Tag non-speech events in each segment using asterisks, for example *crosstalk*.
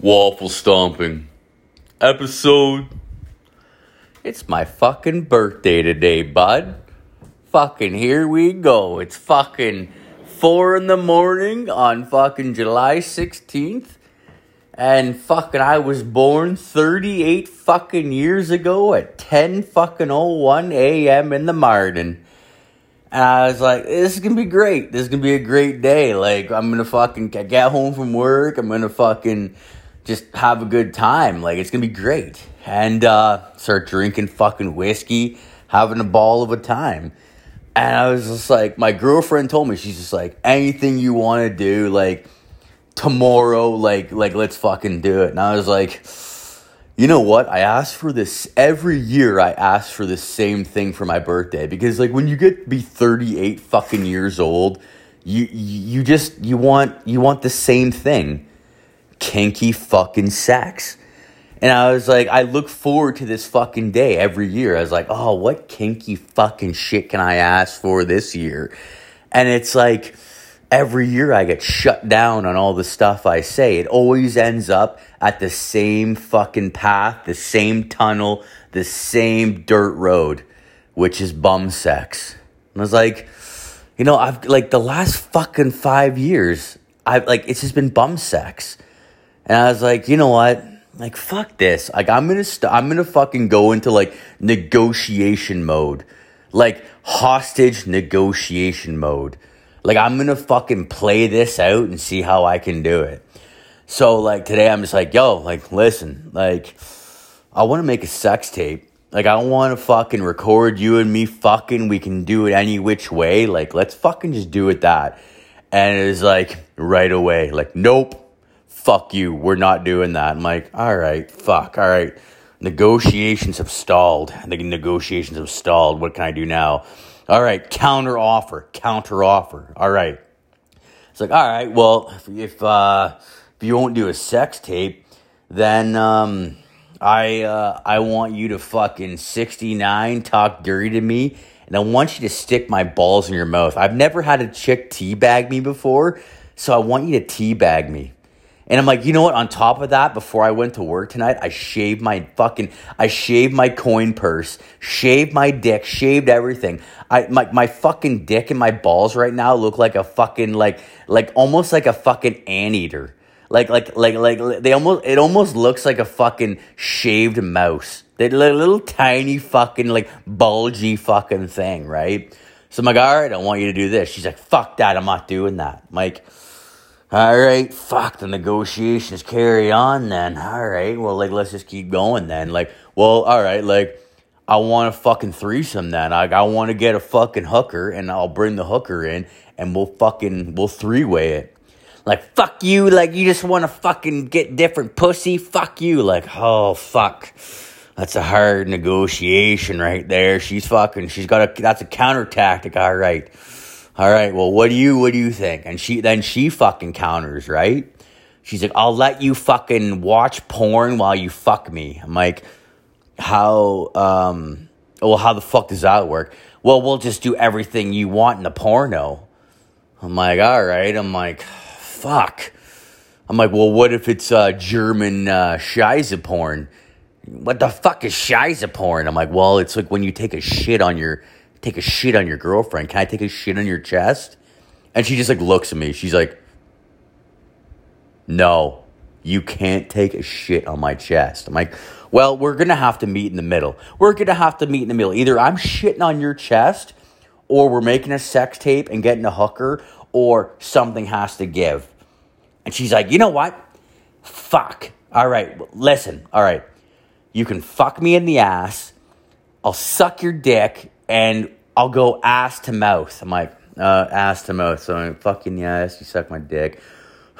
Waffle Stomping. Episode. It's my fucking birthday today, bud. Fucking here we go. It's fucking 4 in the morning on fucking July 16th. And fucking I was born 38 fucking years ago at 10 fucking 01 a.m. in the morning. And I was like, this is gonna be great. This is gonna be a great day. Like, I'm gonna fucking get home from work. I'm gonna fucking just have a good time. Like, it's gonna be great. And uh, start drinking fucking whiskey, having a ball of a time. And I was just like, my girlfriend told me, she's just like, anything you wanna do, like, tomorrow, like, like, let's fucking do it. And I was like, you know what? I ask for this every year. I ask for the same thing for my birthday because, like, when you get to be thirty eight fucking years old, you you just you want you want the same thing, kinky fucking sex. And I was like, I look forward to this fucking day every year. I was like, oh, what kinky fucking shit can I ask for this year? And it's like every year I get shut down on all the stuff I say. It always ends up at the same fucking path, the same tunnel, the same dirt road, which is bum sex. And I was like, you know, I've like the last fucking five years, I've like it's just been bum sex. And I was like, you know what? Like fuck this. Like I'm gonna st- I'm gonna fucking go into like negotiation mode, like hostage negotiation mode. Like I'm gonna fucking play this out and see how I can do it. So like today I'm just like, yo, like listen, like I want to make a sex tape. Like I want to fucking record you and me fucking. We can do it any which way. Like let's fucking just do it that. And it was like right away, like nope, fuck you, we're not doing that. I'm like, all right, fuck, all right. Negotiations have stalled. The negotiations have stalled. What can I do now? All right, counter offer, counter offer. All right. It's like, all right, well, if, if uh if you won't do a sex tape, then um, I uh, I want you to fucking 69 talk dirty to me, and I want you to stick my balls in your mouth. I've never had a chick teabag me before, so I want you to teabag me. And I'm like, you know what? On top of that, before I went to work tonight, I shaved my fucking, I shaved my coin purse, shaved my dick, shaved everything. I my my fucking dick and my balls right now look like a fucking like like almost like a fucking anteater. Like like like like they almost it almost looks like a fucking shaved mouse. They little, little tiny fucking like bulgy fucking thing, right? So I'm like, all right, I want you to do this. She's like, fuck that, I'm not doing that. I'm like, all right, fuck the negotiations carry on then. All right, well like let's just keep going then. Like, well, all right, like I want a fucking threesome then. Like I want to get a fucking hooker and I'll bring the hooker in and we'll fucking we'll three way it. Like, fuck you, like, you just want to fucking get different pussy, fuck you. Like, oh, fuck. That's a hard negotiation right there. She's fucking, she's got a, that's a counter tactic, all right. All right, well, what do you, what do you think? And she, then she fucking counters, right? She's like, I'll let you fucking watch porn while you fuck me. I'm like, how, um, well, how the fuck does that work? Well, we'll just do everything you want in the porno. I'm like, all right. I'm like, fuck. I'm like, well, what if it's uh, German uh, Scheisse porn? What the fuck is Scheisse porn? I'm like, well, it's like when you take a shit on your take a shit on your girlfriend. Can I take a shit on your chest? And she just like looks at me. She's like, no, you can't take a shit on my chest. I'm like, well, we're gonna have to meet in the middle. We're gonna have to meet in the middle. Either I'm shitting on your chest, or we're making a sex tape and getting a hooker, or something has to give. And she's like, you know what? Fuck. All right, listen. All right. You can fuck me in the ass. I'll suck your dick and I'll go ass to mouth. I'm like, uh, ass to mouth. So I'm fucking yes. You suck my dick. *sighs*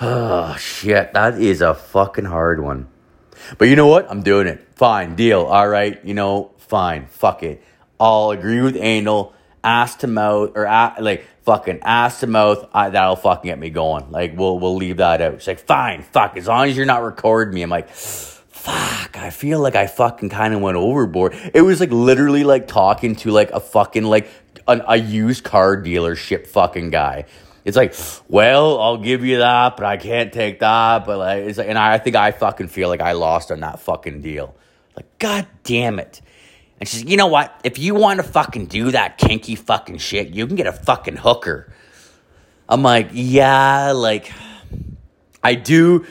Oh, shit. That is a fucking hard one. But you know what? I'm doing it. Fine. Deal. All right. You know, fine. Fuck it. I'll agree with anal ass to mouth or like fucking ass to mouth, I, that'll fucking get me going. Like we'll we'll leave that out. She's like, fine, fuck, as long as you're not recording me. I'm like, fuck, I feel like I fucking kind of went overboard. It was like literally like talking to like a fucking like an, a used car dealership fucking guy. It's like, well, I'll give you that, but I can't take that. But like, it's like, and I think I fucking feel like I lost on that fucking deal. Like, god damn it. And she's, you know what? If you want to fucking do that kinky fucking shit, you can get a fucking hooker. I'm like, yeah, like, I do.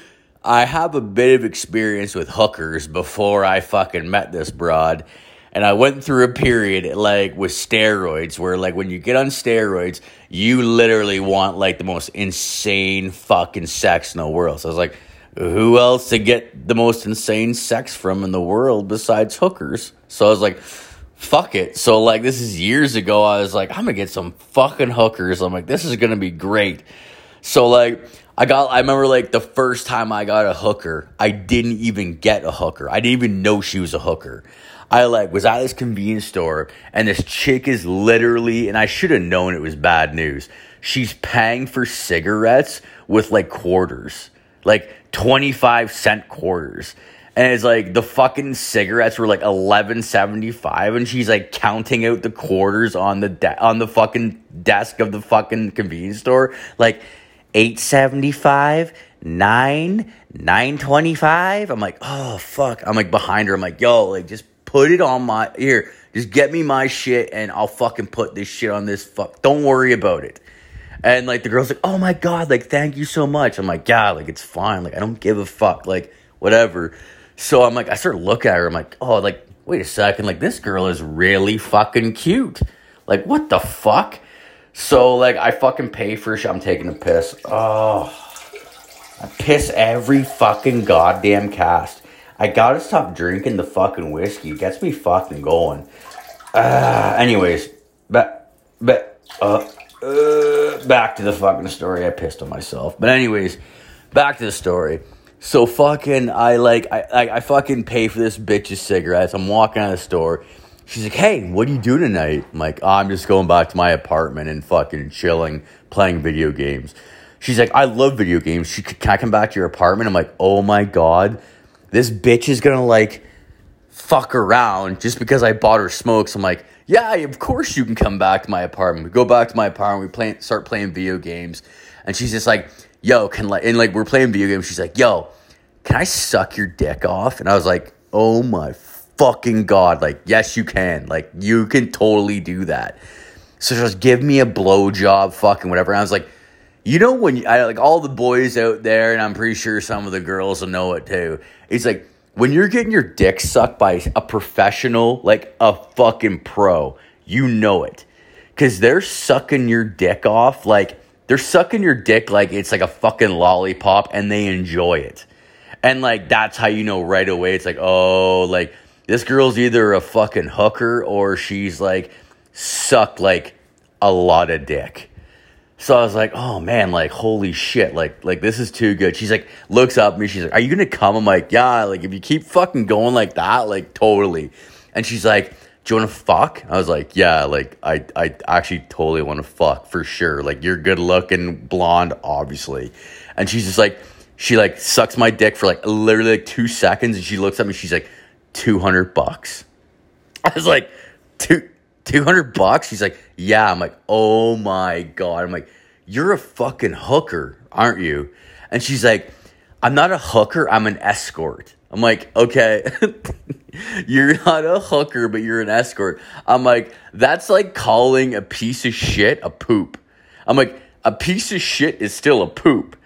I have a bit of experience with hookers before I fucking met this broad. And I went through a period like with steroids where like when you get on steroids, you literally want like the most insane fucking sex in the world. So I was like, who else to get the most insane sex from in the world besides hookers? So I was like, fuck it. So like this is years ago. I was like, I'm gonna get some fucking hookers. I'm like, this is gonna be great. So like I got I remember like the first time I got a hooker, I didn't even get a hooker. I didn't even know she was a hooker. I like was at this convenience store and this chick is literally and I should have known it was bad news. She's paying for cigarettes with like quarters. Like 25 cent quarters. And it's like the fucking cigarettes were like 11.75 and she's like counting out the quarters on the de- on the fucking desk of the fucking convenience store like 875 9 925 i'm like oh fuck. I'm like behind her. I'm like yo like just put it on my ear. just get me my shit and i'll fucking put this shit on this fuck. Don't worry about it. And like the girl's like oh my god like thank you so much. I'm like yeah like it's fine. Like i don't give a fuck. Like whatever. So i'm like i start looking at her. I'm like oh like wait a second. Like this girl is really fucking cute. Like what the fuck so like I fucking pay for shit. I'm taking a piss. Oh, I piss every fucking goddamn cast. I gotta stop drinking the fucking whiskey. It gets me fucking going. Uh, anyways, but but uh, uh, back to the fucking story. I pissed on myself. But anyways, back to the story. So fucking I like I I, I fucking pay for this bitch's cigarettes. I'm walking out of the store. She's like, hey, what do you do tonight? I'm like, oh, I'm just going back to my apartment and fucking chilling, playing video games. She's like, I love video games. She, can I come back to your apartment? I'm like, oh my God, this bitch is gonna like fuck around just because I bought her smokes. I'm like, yeah, of course you can come back to my apartment. We go back to my apartment, we play, start playing video games. And she's just like, yo, can like, and like, we're playing video games. She's like, yo, can I suck your dick off? And I was like, oh my fucking God. Like, yes, you can. Like, you can totally do that. So just give me a blowjob, fucking whatever. And I was like, you know, when I like all the boys out there, and I'm pretty sure some of the girls will know it too. It's like when you're getting your dick sucked by a professional, like a fucking pro, you know it. Cause they're sucking your dick off like they're sucking your dick like it's like a fucking lollipop and they enjoy it. And like that's how you know right away it's like, oh, like this girl's either a fucking hooker or she's like sucked like a lot of dick. So I was like, oh man, like holy shit, like like this is too good. She's like looks up at me, she's like, Are you gonna come? I'm like, yeah, like if you keep fucking going like that, like totally. And she's like, Do you wanna fuck? I was like, Yeah, like I I actually totally wanna fuck for sure. Like you're good looking, blonde, obviously. And she's just like she like sucks my dick for like literally like two seconds and she looks at me, she's like, 200 bucks. I was like, two, 200 bucks? She's like, yeah. I'm like, oh my God. I'm like, you're a fucking hooker, aren't you? And she's like, I'm not a hooker, I'm an escort. I'm like, okay, *laughs* you're not a hooker, but you're an escort. I'm like, that's like calling a piece of shit a poop. I'm like, a piece of shit is still a poop.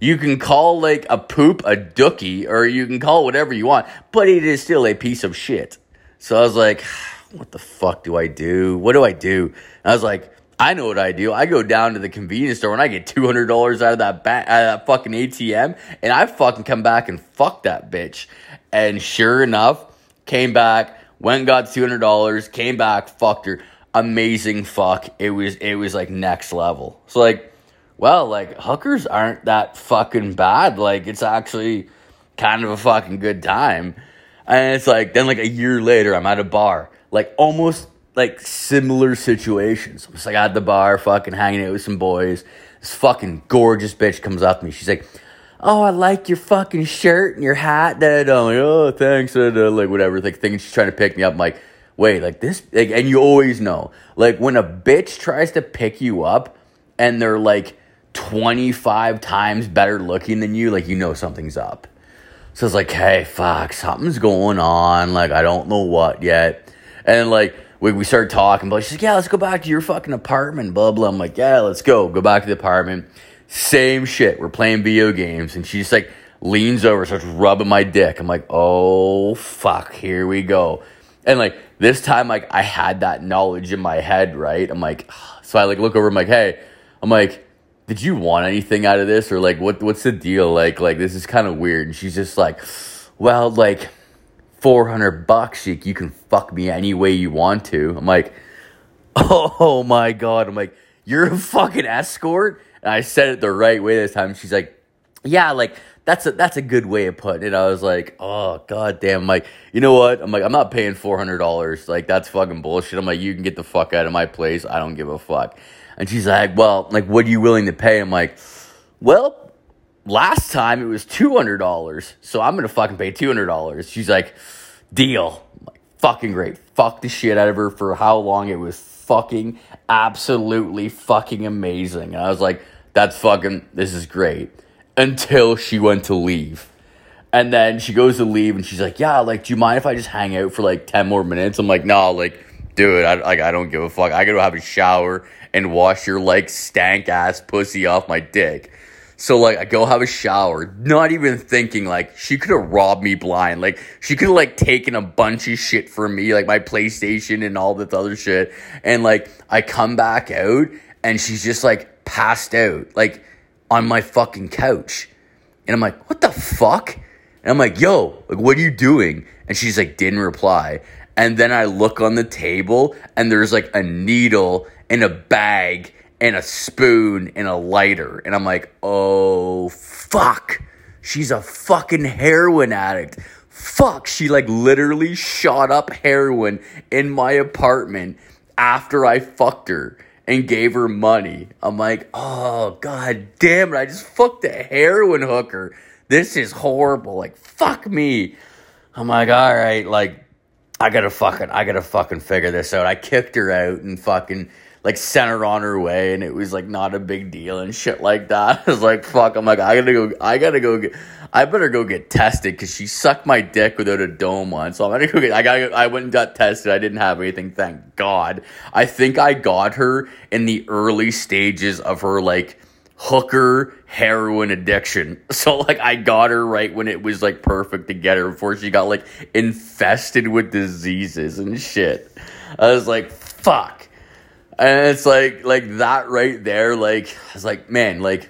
You can call like a poop a dookie, or you can call whatever you want, but it is still a piece of shit. So I was like, *sighs* what the fuck do I do? What do I do? And I was like, I know what I do. I go down to the convenience store and I get two hundred dollars out of that ba- out of that fucking ATM, and I fucking come back and fuck that bitch. And sure enough, came back, went got two hundred dollars, came back, fucked her. Amazing fuck. It was it was like next level. So like well, like hookers aren't that fucking bad. Like it's actually kind of a fucking good time. And it's like then like a year later I'm at a bar. Like almost like similar situations. I'm just like at the bar, fucking hanging out with some boys. This fucking gorgeous bitch comes up to me. She's like, Oh, I like your fucking shirt and your hat. That I'm like, oh, thanks. like whatever. Like thinking she's trying to pick me up. I'm like, wait, like this, like, and you always know, like when a bitch tries to pick you up, and they're like 25 times better looking than you, like you know something's up. So it's like, hey, fuck, something's going on. Like, I don't know what yet. And like, we, we started talking, but she's like, yeah, let's go back to your fucking apartment, blah, blah. I'm like, yeah, let's go. Go back to the apartment. Same shit. We're playing video games. And she's like, leans over, starts rubbing my dick. I'm like, oh, fuck, here we go. And like, this time, like, I had that knowledge in my head, right? I'm like, *sighs* so I like look over, I'm like, hey, I'm like, did you want anything out of this? Or like, what, what's the deal? Like, like, this is kind of weird. And she's just like, well, like, 400 bucks, you, you can fuck me any way you want to. I'm like, *laughs* oh my God. I'm like, you're a fucking escort? And I said it the right way this time. She's like, yeah, like, that's a that's a good way of putting it. I was like, oh god damn, I'm like, you know what? I'm like, I'm not paying four hundred dollars. Like that's fucking bullshit. I'm like, you can get the fuck out of my place. I don't give a fuck. And she's like, well, like, what are you willing to pay? I'm like, well, last time it was two hundred dollars, so I'm gonna fucking pay two hundred dollars. She's like, deal. Like, fucking great. Fuck the shit out of her for how long it was fucking absolutely fucking amazing. And I was like, that's fucking this is great until she went to leave. And then she goes to leave and she's like, Yeah, like, do you mind if I just hang out for like 10 more minutes? I'm like, No, like, dude, I, like, I don't give a fuck. I gotta have a shower and wash your like stank ass pussy off my dick. So like I go have a shower, not even thinking like she could have robbed me blind. Like she could have like taken a bunch of shit from me, like my PlayStation and all this other shit. And like I come back out and she's just like passed out. Like on my fucking couch. And I'm like, what the fuck? And I'm like, yo, like, what are you doing? And she's like, didn't reply. And then I look on the table and there's like a needle and a bag and a spoon and a lighter. And I'm like, oh, fuck. She's a fucking heroin addict. Fuck. She like literally shot up heroin in my apartment after I fucked her and gave her money. I'm like, oh god damn it! I just fucked a heroin hooker. This is horrible. Like fuck me. I'm like, all right, like I gotta fucking, I gotta fucking figure this out. I kicked her out and fucking like sent her on her way, and it was like not a big deal and shit like that. *laughs* I was like, fuck. I'm like, I gotta go. I gotta go get. I better go get tested because she sucked my dick without a dome on. So I'm gonna go get. I got. I went and got tested. I didn't have anything. Thank God. I think I got her in the early stages of her like hooker heroin addiction. *laughs* So like I got her right when it was like perfect to get her before she got like infested with diseases and shit. I was like, fuck. And it's like like that right there, like I was like, man, like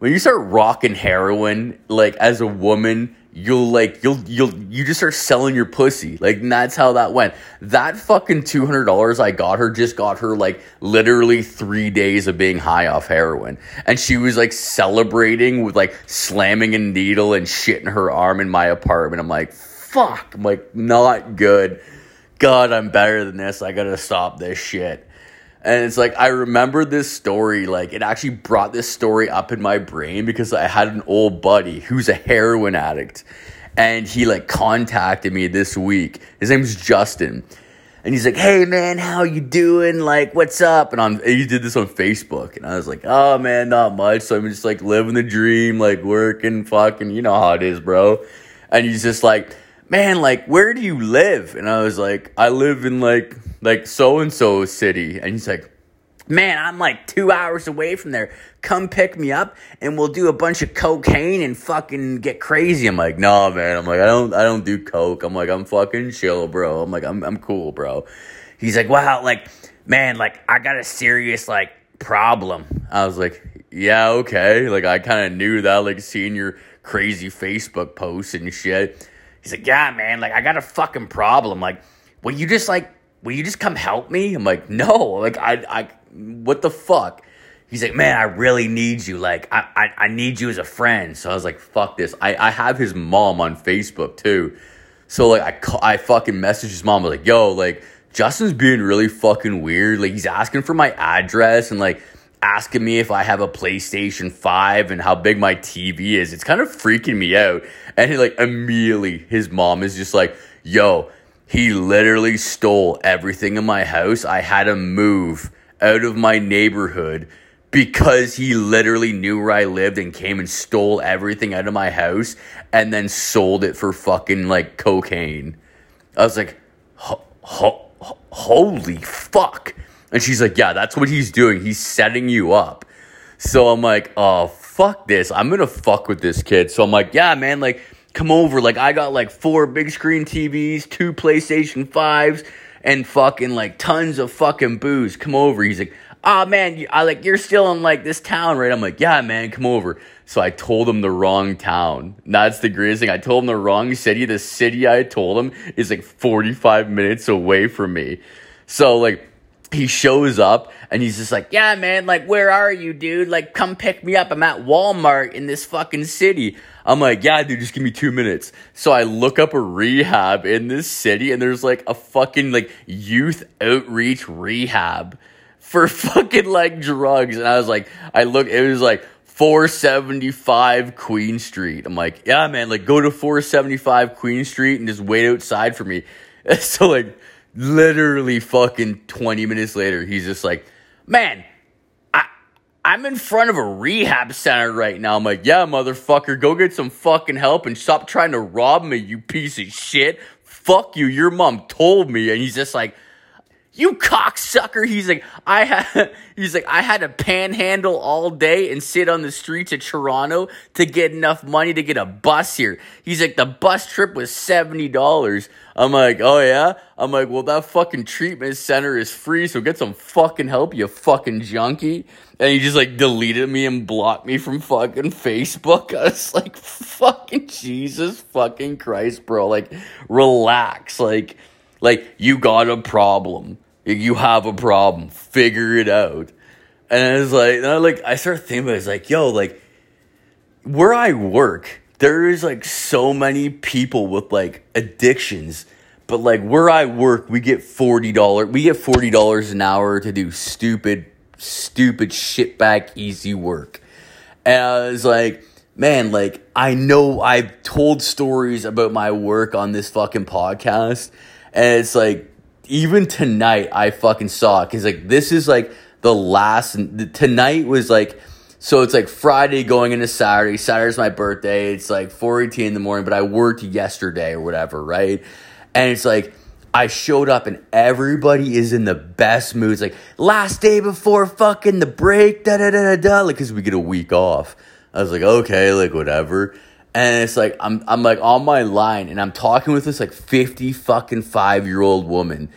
when you start rocking heroin, like as a woman, you'll like you'll you'll you just start selling your pussy. Like that's how that went. That fucking two hundred dollars I got her just got her like literally three days of being high off heroin. And she was like celebrating with like slamming a needle and shit in her arm in my apartment. I'm like, fuck. I'm like, not good. God, I'm better than this. I gotta stop this shit. And it's like I remember this story, like it actually brought this story up in my brain because I had an old buddy who's a heroin addict. And he like contacted me this week. His name's Justin. And he's like, "Hey man, how you doing? Like, what's up?" And on he did this on Facebook, and I was like, "Oh man, not much." So I'm just like living the dream, like working, fucking, you know how it is, bro. And he's just like, "Man, like, where do you live?" And I was like, "I live in like like so and so city. And he's like, man, I'm like two hours away from there. Come pick me up and we'll do a bunch of cocaine and fucking get crazy. I'm like, no, man. I'm like, I don't, I don't do coke. I'm like, I'm fucking chill, bro. I'm like, I'm, I'm cool, bro. He's like, wow, like, man, like, I got a serious, like, problem. I was like, yeah, okay. Like, I kind of knew that, like, seeing your crazy Facebook posts and shit. He's like, yeah, man, like, I got a fucking problem. Like, will you just, like, will you just come help me? I'm like, no, like I, I, what the fuck? He's like, man, I really need you. Like, I, I, I need you as a friend. So I was like, fuck this. I, I have his mom on Facebook too. So like, I, I fucking messaged his mom. I was like, yo, like, Justin's being really fucking weird. Like, he's asking for my address and like asking me if I have a PlayStation 5 and how big my TV is. It's kind of freaking me out. And he like immediately, his mom is just like, yo, he literally stole everything in my house. I had to move out of my neighborhood because he literally knew where I lived and came and stole everything out of my house and then sold it for fucking like cocaine. I was like, ho- ho- holy fuck. And she's like, yeah, that's what he's doing. He's setting you up. So I'm like, oh, fuck this. I'm going to fuck with this kid. So I'm like, yeah, man, like, come over. Like, I got like four big screen TVs, two PlayStation 5s, and fucking like tons of fucking booze. Come over. He's like, oh man, I like you're still in like this town, right? I'm like, yeah, man, come over. So I told him the wrong town. That's the greatest thing. I told him the wrong city. The city I told him is like 45 minutes away from me. So like he shows up and he's just like, yeah, man, like, where are you, dude? Like, come pick me up. I'm at Walmart in this fucking city. I'm like, yeah, dude, just give me two minutes. So I look up a rehab in this city and there's like a fucking like youth outreach rehab for *laughs* fucking like drugs. And I was like, I look, it was like 475 Queen Street. I'm like, yeah, man, like go to 475 Queen Street and just wait outside for me. *laughs* so like, literally fucking 20 minutes later, he's just like, man, I, I'm in front of a rehab center right now. I'm like, yeah, motherfucker, go get some fucking help and stop trying to rob me, you piece of shit. Fuck you. Your mom told me. And he's just like, you cocksucker. He's like, I had, *laughs* he's like, I had to panhandle all day and sit on the streets of Toronto to get enough money to get a bus here. He's like, the bus trip was $70. I'm like, oh yeah? I'm like, well, that fucking treatment center is free, so get some fucking help, you fucking junkie. And he just like deleted me and blocked me from fucking Facebook. *laughs* I was like, fucking Jesus fucking Christ, bro. Like, relax. Like, like, you got a problem. You have a problem. Figure it out. And I was like, I like, I started thinking about it. It's like, yo, like, where I work, there is like so many people with like addictions. But like where I work, we get forty dollars. We get forty dollars an hour to do stupid, stupid shitbag easy work. And I was like, man, like I know I've told stories about my work on this fucking podcast, and it's like even tonight I fucking saw it because like this is like the last tonight was like so it's like Friday going into Saturday. Saturday's my birthday. It's like 4:18 in the morning, but I worked yesterday or whatever, right? And it's like I showed up and everybody is in the best mood. It's like last day before fucking the break, da da da da da, like because we get a week off. I was like, okay, like whatever. And it's like I'm I'm like on my line and I'm talking with this like 50 fucking 5 year old woman.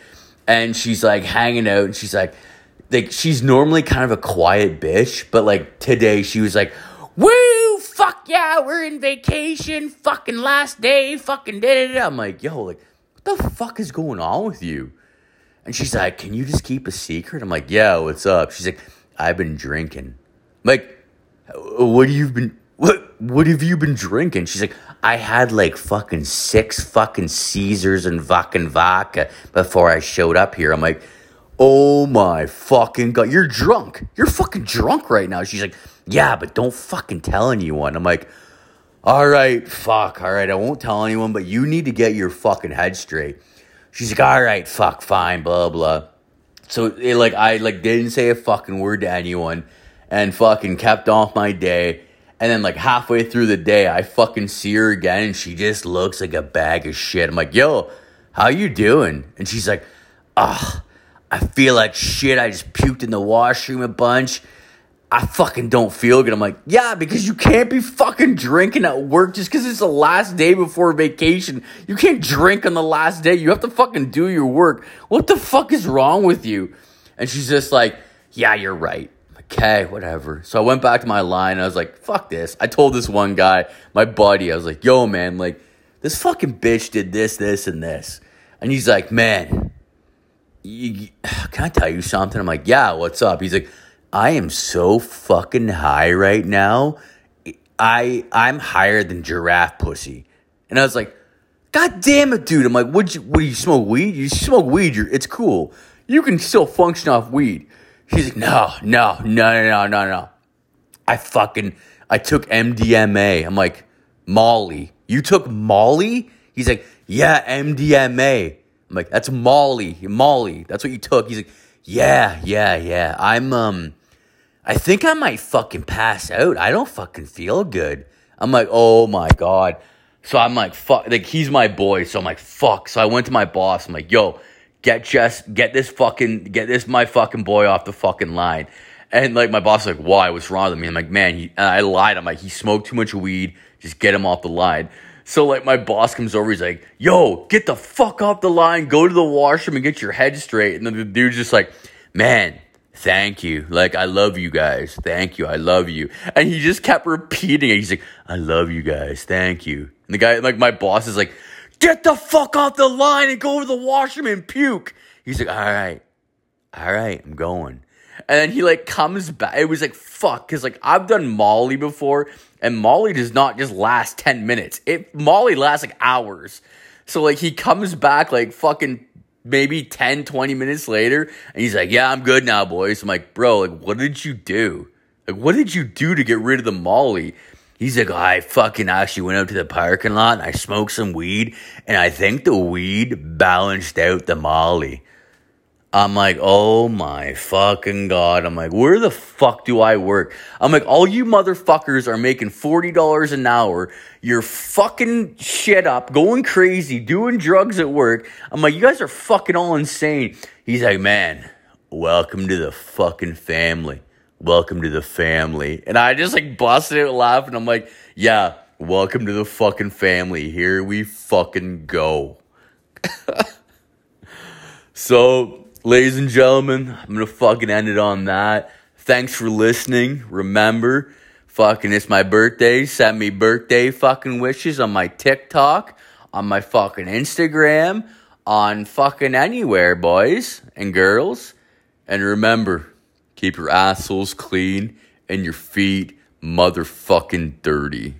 And she's like hanging out and she's like like she's normally kind of a quiet bitch, but like today she was like, Woo, fuck yeah, we're in vacation, fucking last day, fucking da da da. I'm like, yo, like, what the fuck is going on with you? And she's like, Can you just keep a secret? I'm like, Yeah, what's up? She's like, I've been drinking. I'm like, what have you been what have you been drinking? She's like, I had like fucking six fucking Caesars and fucking vodka before I showed up here. I'm like, oh my fucking god, you're drunk. You're fucking drunk right now. She's like, yeah, but don't fucking tell anyone. I'm like, all right, fuck, all right, I won't tell anyone, but you need to get your fucking head straight. She's like, all right, fuck, fine, blah blah. So it, like I like didn't say a fucking word to anyone and fucking kept off my day and then like halfway through the day, I fucking see her again and she just looks like a bag of shit. I'm like, yo, how you doing? And she's like, ugh, I feel like shit. I just puked in the washroom a bunch. I fucking don't feel good. I'm like, yeah, because you can't be fucking drinking at work just because it's the last day before vacation. You can't drink on the last day. You have to fucking do your work. What the fuck is wrong with you? And she's just like, yeah, you're right okay, whatever. So I went back to my line. I was like, fuck this. I told this one guy, my buddy, I was like, yo, man, like, this fucking bitch did this, this, and this. And he's like, man, you, *sighs* can I tell you something? I'm like, yeah, what's up? He's like, I am so fucking high right now. I I'm higher than giraffe pussy. And I was like, God damn it, dude. I'm like, would you would you smoke weed? You smoke weed, it's cool. You can still function off weed. He's like, no, no, no, no, no, no, no. I fucking, I took MDMA. I'm like, Molly. You took Molly? He's like, yeah, MDMA. I'm like, that's Molly. Molly. That's what you took. He's like, yeah, yeah, yeah. I'm, um, I think I might fucking pass out. I don't fucking feel good. I'm like, oh my God. So I'm like, fuck, like he's my boy. So I'm like, fuck. So I went to my boss. I'm like, yo, get just, get this fucking, get this my fucking boy off the fucking line. And like my boss like, why? What's wrong with me? I'm like, man, he, I lied. I'm like, he smoked too much weed. Just get him off the line. So like my boss comes over, he's like, yo, get the fuck off the line, go to the washroom and get your head straight. And the dude's just like, man, thank you. Like, I love you guys. Thank you. I love you. And he just kept repeating it. He's like, I love you guys. Thank you. And the guy, like, my boss is like, get the fuck off the line and go over to the washroom and puke. He's like, all right. All right. I'm going. And then he like comes back. It was like, fuck. Cause like I've done Molly before and Molly does not just last 10 minutes. It, Molly lasts like hours. So like he comes back like fucking maybe 10, 20 minutes later, and he's like, Yeah, I'm good now, boys. I'm like, Bro, like, what did you do? Like, what did you do to get rid of the Molly? He's like, I fucking actually went out to the parking lot and I smoked some weed, and I think the weed balanced out the Molly. I'm like, oh my fucking God. I'm like, where the fuck do I work? I'm like, all you motherfuckers are making $40 an hour. You're fucking shit up, going crazy, doing drugs at work. I'm like, you guys are fucking all insane. He's like, man, welcome to the fucking family. Welcome to the family. And I just like busted out laughing. I'm like, yeah, welcome to the fucking family. Here we fucking go. *laughs* so ladies and gentlemen, I'm gonna fucking end it on that. Thanks for listening. Remember, fucking it's my birthday. Send me birthday fucking wishes on my TikTok, on my fucking Instagram, on fucking anywhere, boys and girls. And remember, keep your assholes clean and your feet motherfucking dirty.